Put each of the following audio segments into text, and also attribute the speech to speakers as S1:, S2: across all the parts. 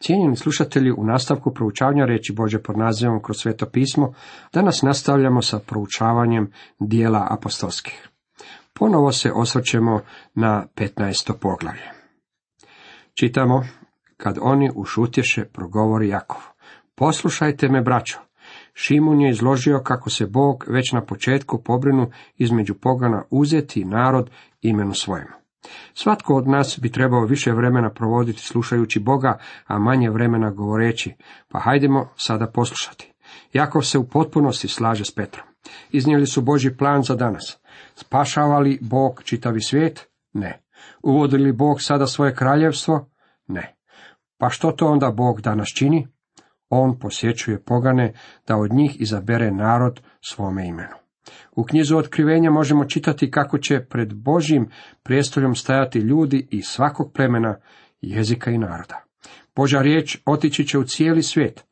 S1: Cijenjeni slušatelji, u nastavku proučavanja reći Bože pod nazivom kroz sveto pismo, danas nastavljamo sa proučavanjem dijela apostolskih. Ponovo se osvrćemo na 15. poglavlje. Čitamo, kad oni ušutješe, progovori Jakov. Poslušajte me, braćo. Šimun je izložio kako se Bog već na početku pobrinu između pogana uzeti narod imenu svojemu. Svatko od nas bi trebao više vremena provoditi slušajući Boga, a manje vremena govoreći, pa hajdemo sada poslušati. Jakov se u potpunosti slaže s Petrom. Iznijeli su Boži plan za danas. Spašava li Bog čitavi svijet? Ne. Uvodi li Bog sada svoje kraljevstvo? Ne. Pa što to onda Bog danas čini? On posjećuje pogane da od njih izabere narod svome imenu. U knjizu otkrivenja možemo čitati kako će pred Božjim prijestoljom stajati ljudi iz svakog plemena, jezika i naroda. Božja riječ otići će u cijeli svijet.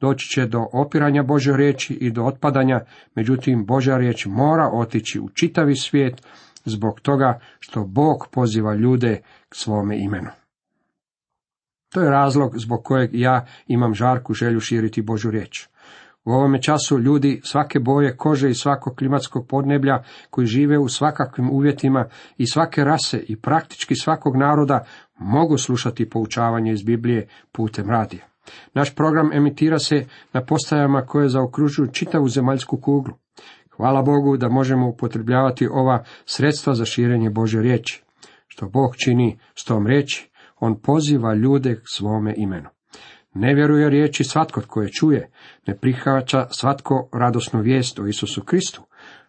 S1: Doći će do opiranja Božje riječi i do otpadanja, međutim Božja riječ mora otići u čitavi svijet zbog toga što Bog poziva ljude k svome imenu. To je razlog zbog kojeg ja imam žarku želju širiti Božu riječ. U ovome času ljudi svake boje kože i svakog klimatskog podneblja koji žive u svakakvim uvjetima i svake rase i praktički svakog naroda mogu slušati poučavanje iz Biblije putem radija. Naš program emitira se na postajama koje zaokružuju čitavu zemaljsku kuglu. Hvala Bogu da možemo upotrebljavati ova sredstva za širenje Bože riječi. Što Bog čini s tom riječi, on poziva ljude k svome imenu. Ne vjeruje riječi svatko tko je čuje, ne prihvaća svatko radosnu vijest o Isusu Kristu,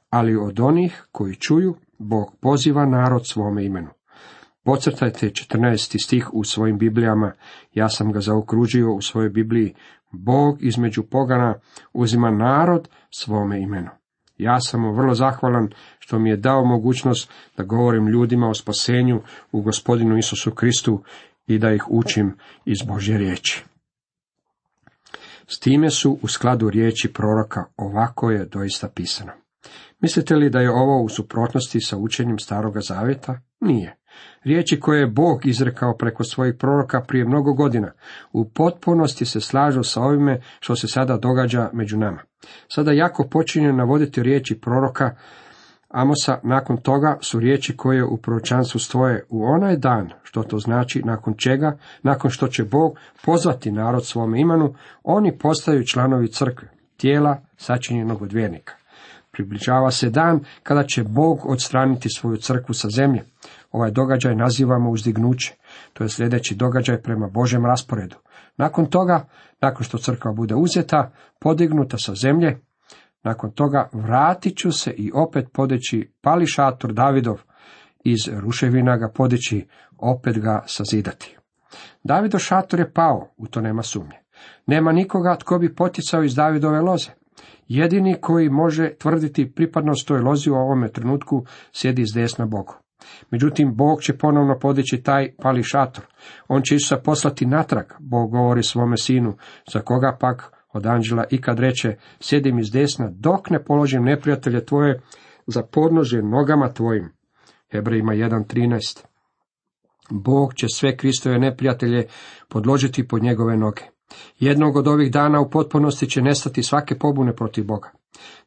S1: ali od onih koji čuju, Bog poziva narod svome imenu. Pocrtajte 14. stih u svojim Biblijama, ja sam ga zaokružio u svojoj Bibliji, Bog između pogana uzima narod svome imenu. Ja sam mu vrlo zahvalan što mi je dao mogućnost da govorim ljudima o spasenju u gospodinu Isusu Kristu i da ih učim iz Božje riječi. S time su u skladu riječi proroka, ovako je doista pisano. Mislite li da je ovo u suprotnosti sa učenjem staroga zavjeta? Nije. Riječi koje je Bog izrekao preko svojih proroka prije mnogo godina, u potpunosti se slažu sa ovime što se sada događa među nama. Sada jako počinje navoditi riječi proroka Amosa, nakon toga su riječi koje u proročanstvu stoje u onaj dan, što to znači nakon čega, nakon što će Bog pozvati narod svome imenu, oni postaju članovi crkve, tijela sačinjenog od vjernika. Približava se dan kada će Bog odstraniti svoju crkvu sa zemlje. Ovaj događaj nazivamo uzdignuće. To je sljedeći događaj prema Božem rasporedu. Nakon toga, nakon što crkva bude uzeta, podignuta sa zemlje, nakon toga vratit ću se i opet podeći pali šator Davidov, iz ruševina ga podići, opet ga sazidati. Davido šator je pao, u to nema sumnje. Nema nikoga tko bi poticao iz Davidove loze. Jedini koji može tvrditi pripadnost toj lozi u ovome trenutku sjedi s desna Bogu. Međutim, Bog će ponovno podići taj pali šator. On će Isusa poslati natrag, Bog govori svome sinu, za koga pak od anđela i kad reče, sjedim iz desna, dok ne položim neprijatelje tvoje za podnože nogama tvojim. Hebrejima 1.13 Bog će sve Kristove neprijatelje podložiti pod njegove noge. Jednog od ovih dana u potpunosti će nestati svake pobune protiv Boga.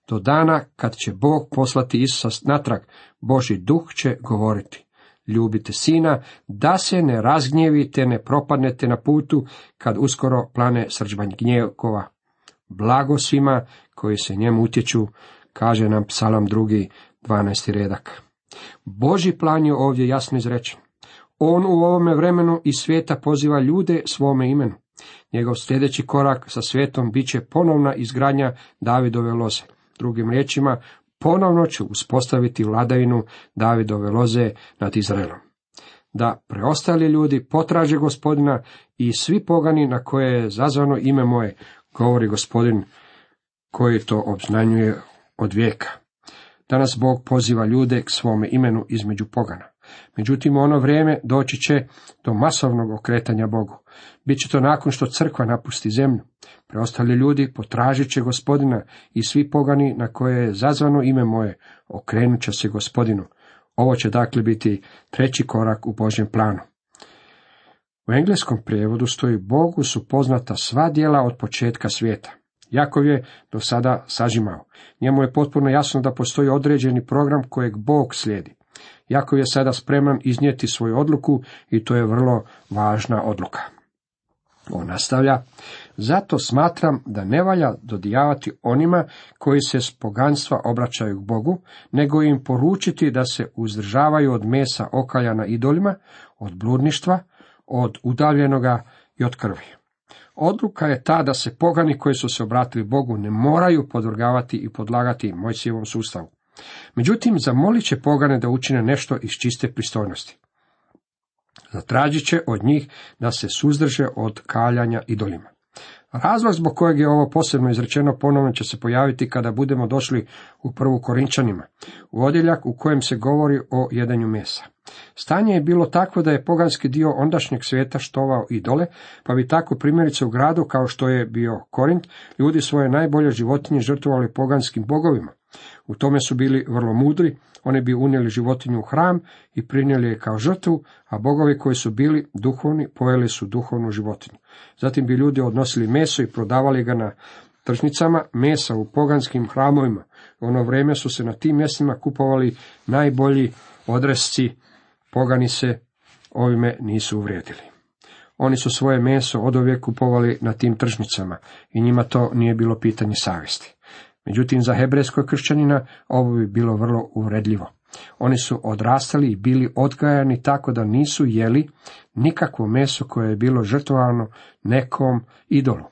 S1: Do dana kad će Bog poslati Isusa natrag, Boži duh će govoriti. Ljubite sina, da se ne razgnjevite, ne propadnete na putu, kad uskoro plane srđbanj gnjevkova. Blago svima koji se njemu utječu, kaže nam psalam drugi, 12. redak. Boži plan je ovdje jasno izrečen. On u ovome vremenu i svijeta poziva ljude svome imenu. Njegov sljedeći korak sa svijetom bit će ponovna izgradnja Davidove loze. Drugim riječima, ponovno će uspostaviti vladavinu Davidove loze nad Izraelom. Da preostali ljudi potraže gospodina i svi pogani na koje je zazvano ime moje, govori gospodin koji to obznanjuje od vijeka. Danas Bog poziva ljude k svome imenu između pogana. Međutim, ono vrijeme doći će do masovnog okretanja Bogu. Biće to nakon što crkva napusti zemlju. Preostali ljudi potražit će gospodina i svi pogani na koje je zazvano ime moje okrenut će se gospodinu. Ovo će dakle biti treći korak u Božjem planu. U engleskom prijevodu stoji Bogu su poznata sva djela od početka svijeta. Jakov je do sada sažimao. Njemu je potpuno jasno da postoji određeni program kojeg Bog slijedi. Jakov je sada spreman iznijeti svoju odluku i to je vrlo važna odluka. On nastavlja, zato smatram da ne valja dodijavati onima koji se s poganstva obraćaju k Bogu, nego im poručiti da se uzdržavaju od mesa okaljana idolima, od bludništva, od udaljenoga i od krvi. Odluka je ta da se pogani koji su se obratili Bogu ne moraju podvrgavati i podlagati Mojsijevom sustavu. Međutim, zamolit će pogane da učine nešto iz čiste pristojnosti. Zatražit će od njih da se suzdrže od kaljanja idolima. Razlog zbog kojeg je ovo posebno izrečeno ponovno će se pojaviti kada budemo došli u prvu Korinčanima, u odjeljak u kojem se govori o jedanju mesa. Stanje je bilo takvo da je poganski dio ondašnjeg svijeta štovao idole, pa bi tako primjerice u gradu kao što je bio Korint, ljudi svoje najbolje životinje žrtvovali poganskim bogovima. U tome su bili vrlo mudri, oni bi unijeli životinju u hram i prinijeli je kao žrtvu, a bogovi koji su bili duhovni pojeli su duhovnu životinju. Zatim bi ljudi odnosili meso i prodavali ga na tržnicama mesa u poganskim hramovima. U ono vrijeme su se na tim mjestima kupovali najbolji odresci, pogani se ovime nisu uvrijedili. Oni su svoje meso odovijek kupovali na tim tržnicama i njima to nije bilo pitanje savjesti. Međutim, za hebrejskog kršćanina ovo bi bilo vrlo uvredljivo. Oni su odrastali i bili odgajani tako da nisu jeli nikakvo meso koje je bilo žrtvovano nekom idolu.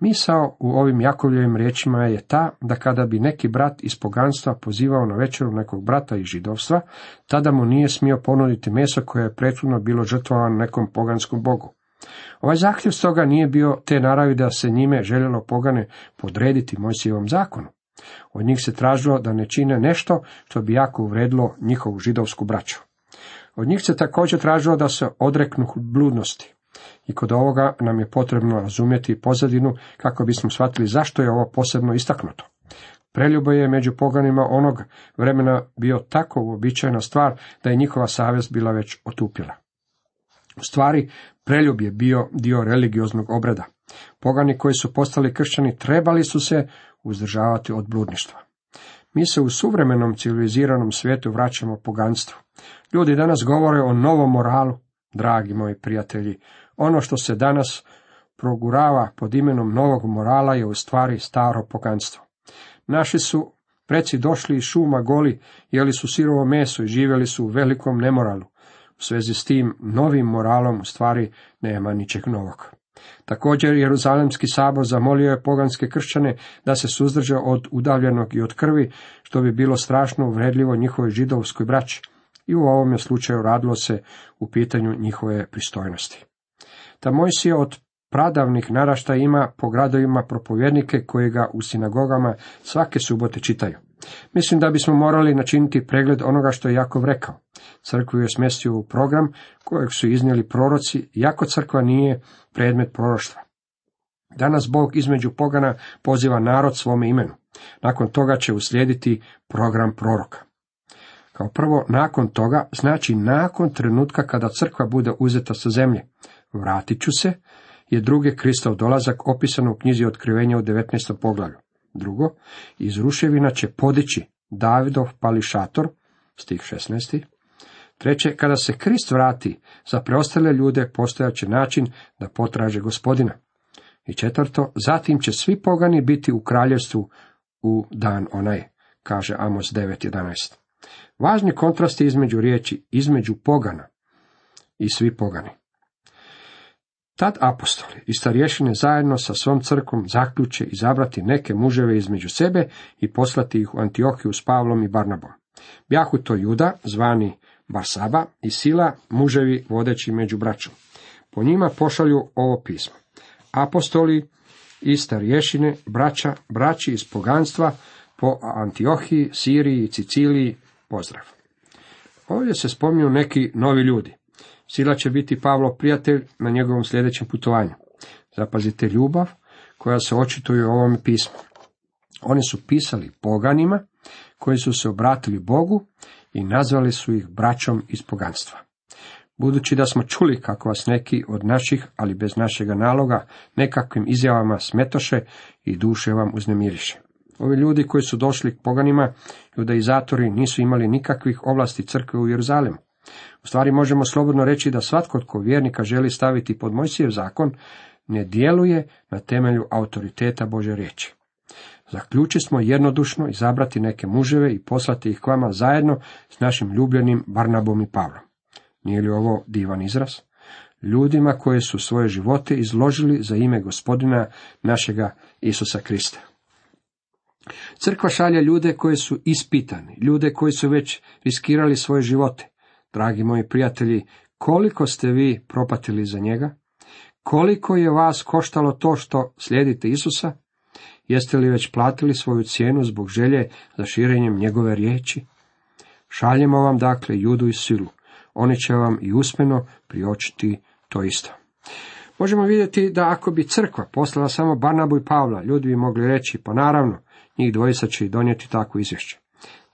S1: Misao u ovim Jakovljevim riječima je ta da kada bi neki brat iz poganstva pozivao na večeru nekog brata iz židovstva, tada mu nije smio ponuditi meso koje je prethodno bilo žrtvovano nekom poganskom bogu. Ovaj zahtjev stoga nije bio te naravi da se njime željelo pogane podrediti Mojsijevom zakonu. Od njih se tražilo da ne čine nešto što bi jako uvredilo njihovu židovsku braću. Od njih se također tražilo da se odreknu bludnosti. I kod ovoga nam je potrebno razumjeti pozadinu kako bismo shvatili zašto je ovo posebno istaknuto. Preljubo je među poganima onog vremena bio tako uobičajena stvar da je njihova savjest bila već otupila. U stvari, preljub je bio dio religioznog obreda. Pogani koji su postali kršćani trebali su se uzdržavati od bludništva. Mi se u suvremenom civiliziranom svijetu vraćamo poganstvu. Ljudi danas govore o novom moralu, dragi moji prijatelji. Ono što se danas progurava pod imenom novog morala je u stvari staro poganstvo. Naši su preci došli iz šuma goli, jeli su sirovo meso i živjeli su u velikom nemoralu. U svezi s tim novim moralom u stvari nema ničeg novog. Također Jeruzalemski sabor zamolio je poganske kršćane da se suzdrže od udavljenog i od krvi, što bi bilo strašno uvredljivo njihovoj židovskoj braći. I u ovome slučaju radilo se u pitanju njihove pristojnosti. Ta Mojsija od pradavnih narašta ima po gradovima propovjednike koji ga u sinagogama svake subote čitaju. Mislim da bismo morali načiniti pregled onoga što je Jakov rekao. Crkvu je smjestio u program kojeg su iznijeli proroci, jako crkva nije predmet proroštva. Danas Bog između pogana poziva narod svome imenu. Nakon toga će uslijediti program proroka. Kao prvo, nakon toga, znači nakon trenutka kada crkva bude uzeta sa zemlje. Vratit ću se, je drugi Kristov dolazak opisan u knjizi Otkrivenja u 19. poglavlju. Drugo, iz ruševina će podići Davidov pališator, stih 16. Treće, kada se Krist vrati, za preostale ljude postojaće način da potraže gospodina. I četvrto, zatim će svi pogani biti u kraljevstvu u dan onaj, kaže Amos 9.11. Važni kontrast je između riječi između pogana i svi pogani. Tad apostoli i starješine zajedno sa svom crkvom zaključe izabrati neke muževe između sebe i poslati ih u Antiohiju s Pavlom i Barnabom. Bjahu to Juda, zvani Barsaba, i Sila, muževi vodeći među braćom. Po njima pošalju ovo pismo. Apostoli i starješine, braća, braći iz poganstva, po Antiohiji, Siriji i Ciciliji, pozdrav. Ovdje se spominju neki novi ljudi. Sila će biti Pavlo prijatelj na njegovom sljedećem putovanju. Zapazite ljubav koja se očituje u ovome pismu. Oni su pisali poganima koji su se obratili Bogu i nazvali su ih braćom iz poganstva. Budući da smo čuli kako vas neki od naših, ali bez našega naloga, nekakvim izjavama smetoše i duše vam uznemiriše. Ovi ljudi koji su došli k poganima, judaizatori, nisu imali nikakvih ovlasti crkve u Jeruzalemu. U stvari možemo slobodno reći da svatko tko vjernika želi staviti pod Mojsijev zakon, ne djeluje na temelju autoriteta Bože riječi. Zaključi smo jednodušno izabrati neke muževe i poslati ih k vama zajedno s našim ljubljenim Barnabom i Pavlom. Nije li ovo divan izraz? Ljudima koje su svoje živote izložili za ime gospodina našega Isusa Krista. Crkva šalje ljude koji su ispitani, ljude koji su već riskirali svoje živote. Dragi moji prijatelji, koliko ste vi propatili za njega? Koliko je vas koštalo to što slijedite Isusa? Jeste li već platili svoju cijenu zbog želje za širenjem njegove riječi? Šaljemo vam dakle judu i silu. Oni će vam i usmeno priočiti to isto. Možemo vidjeti da ako bi crkva poslala samo Barnabu i Pavla, ljudi bi mogli reći, pa naravno, njih dvojica će i donijeti takvo izvješće.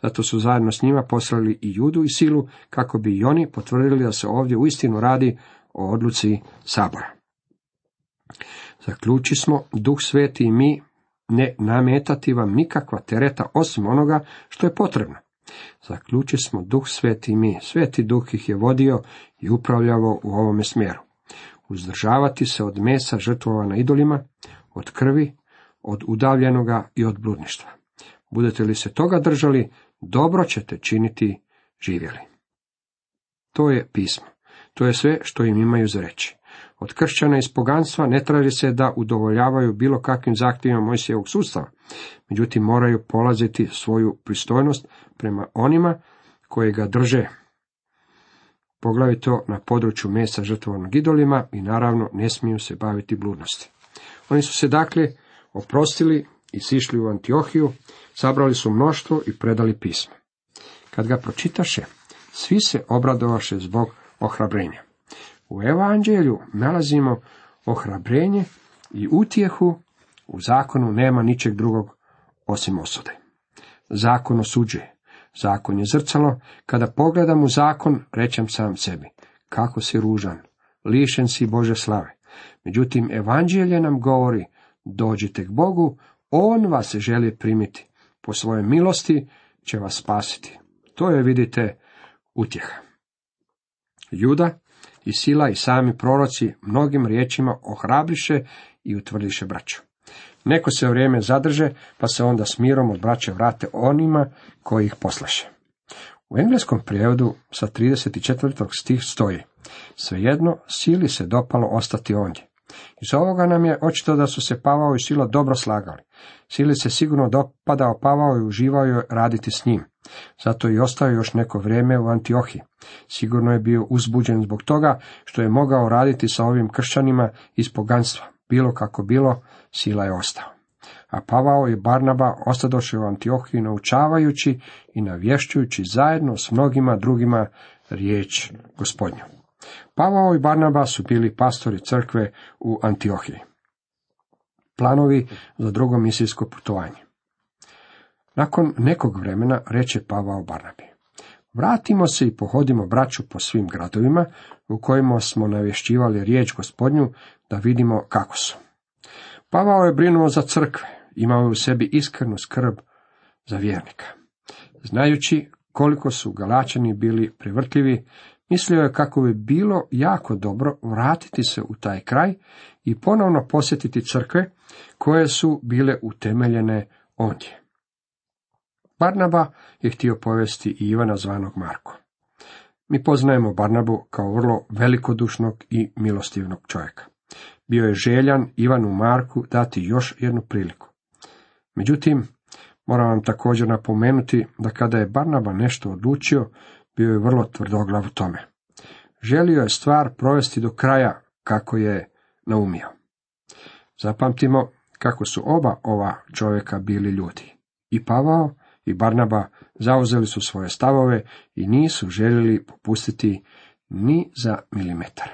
S1: Zato su zajedno s njima poslali i judu i silu, kako bi i oni potvrdili da se ovdje uistinu radi o odluci sabora. Zaključi smo, Duh Sveti i mi ne nametati vam nikakva tereta osim onoga što je potrebno. Zaključi smo Duh Sveti mi, Sveti Duh ih je vodio i upravljavo u ovome smjeru. Uzdržavati se od mesa žrtvovana idolima, od krvi, od udavljenoga i od bludništva. Budete li se toga držali, dobro ćete činiti živjeli. To je pismo. To je sve što im imaju za reći. Od kršćana iz poganstva ne traži se da udovoljavaju bilo kakvim zahtjevima Mojsijevog sustava, međutim moraju polaziti svoju pristojnost prema onima koji ga drže, poglavito na području mesa žrtvovanog idolima i naravno ne smiju se baviti bludnosti. Oni su se dakle oprostili i sišli u Antiohiju, sabrali su mnoštvo i predali pismo. Kad ga pročitaše, svi se obradovaše zbog ohrabrenja. U evanđelju nalazimo ohrabrenje i utjehu, u zakonu nema ničeg drugog osim osude. Zakon osuđuje, zakon je zrcalo, kada pogledam u zakon, rećem sam sebi, kako si ružan, lišen si Bože slave. Međutim, evanđelje nam govori, dođite k Bogu, On vas želi primiti, po svojoj milosti će vas spasiti. To je, vidite, utjeha. Juda i sila i sami proroci mnogim riječima ohrabriše i utvrdiše braću. Neko se vrijeme zadrže, pa se onda s mirom od braće vrate onima koji ih poslaše. U engleskom prijevodu sa 34. stih stoji Svejedno, sili se dopalo ostati ondje. Iz ovoga nam je očito da su se Pavao i Sila dobro slagali. Sili se sigurno dopadao Pavao i uživao je raditi s njim. Zato i ostao još neko vrijeme u Antiohiji. Sigurno je bio uzbuđen zbog toga što je mogao raditi sa ovim kršćanima iz poganstva. Bilo kako bilo, Sila je ostao. A Pavao i Barnaba ostadoše u Antiohiji naučavajući i navješćujući zajedno s mnogima drugima riječ gospodnju. Pavao i Barnaba su bili pastori crkve u Antiohiji. Planovi za drugo misijsko putovanje. Nakon nekog vremena reče Pavao Barnabi. Vratimo se i pohodimo braću po svim gradovima u kojima smo navješćivali riječ gospodnju da vidimo kako su. Pavao je brinuo za crkve, imao je u sebi iskrenu skrb za vjernika. Znajući koliko su Galačani bili privrtljivi, mislio je kako bi bilo jako dobro vratiti se u taj kraj i ponovno posjetiti crkve koje su bile utemeljene ondje. Barnaba je htio povesti i Ivana zvanog Marko. Mi poznajemo Barnabu kao vrlo velikodušnog i milostivnog čovjeka. Bio je željan Ivanu Marku dati još jednu priliku. Međutim, moram vam također napomenuti da kada je Barnaba nešto odlučio, bio je vrlo tvrdoglav u tome. Želio je stvar provesti do kraja kako je naumio. Zapamtimo kako su oba ova čovjeka bili ljudi. I Pavao i Barnaba zauzeli su svoje stavove i nisu željeli popustiti ni za milimetar.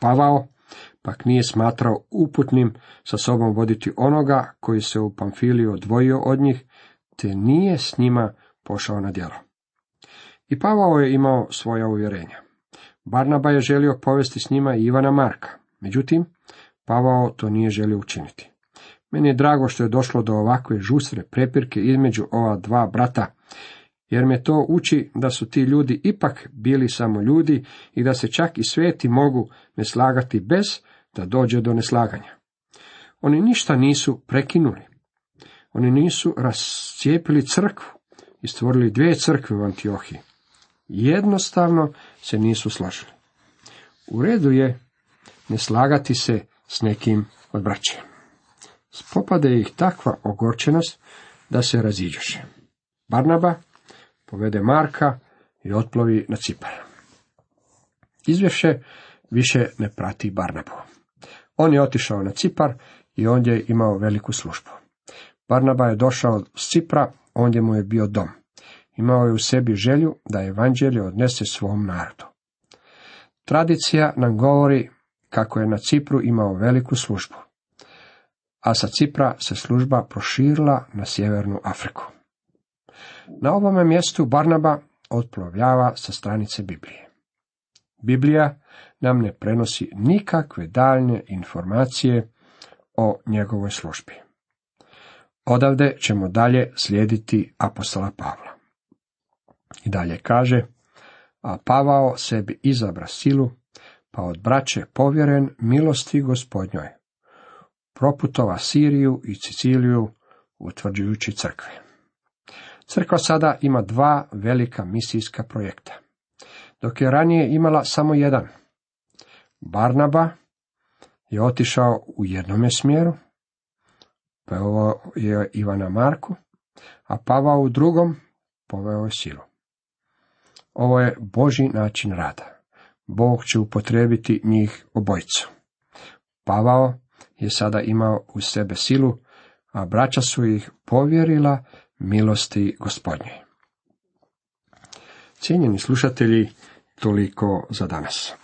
S1: Pavao pak nije smatrao uputnim sa sobom voditi onoga koji se u Pamfiliju odvojio od njih, te nije s njima pošao na djelo. I Pavao je imao svoja uvjerenja. Barnaba je želio povesti s njima Ivana Marka. Međutim, Pavao to nije želio učiniti. Meni je drago što je došlo do ovakve žustre prepirke između ova dva brata, jer me to uči da su ti ljudi ipak bili samo ljudi i da se čak i sveti mogu ne slagati bez da dođe do neslaganja. Oni ništa nisu prekinuli. Oni nisu rascijepili crkvu i stvorili dvije crkve u Antiohiji. Jednostavno se nisu slažili. U redu je ne slagati se s nekim od. Spopade ih takva ogorčenost da se raziđoše. Barnaba povede Marka i otplovi na Cipar. Izvješće više ne prati Barnabu. On je otišao na Cipar i ondje je imao veliku službu. Barnaba je došao s Cipra, ondje mu je bio dom. Imao je u sebi želju da evanđelje odnese svom narodu. Tradicija nam govori kako je na Cipru imao veliku službu, a sa Cipra se služba proširila na sjevernu Afriku. Na ovome mjestu Barnaba otplovljava sa stranice Biblije. Biblija nam ne prenosi nikakve daljnje informacije o njegovoj službi. Odavde ćemo dalje slijediti apostola Pavla. I dalje kaže, a Pavao sebi izabra silu, pa od braće povjeren milosti gospodnjoj, proputova Siriju i Siciliju, utvrđujući crkve. Crkva sada ima dva velika misijska projekta, dok je ranije imala samo jedan. Barnaba je otišao u jednome smjeru, ovo je Ivana Marku, a Pavao u drugom poveo je silu. Ovo je Boži način rada. Bog će upotrebiti njih obojicu. Pavao je sada imao u sebe silu, a braća su ih povjerila milosti gospodnje. Cijenjeni slušatelji, toliko za danas.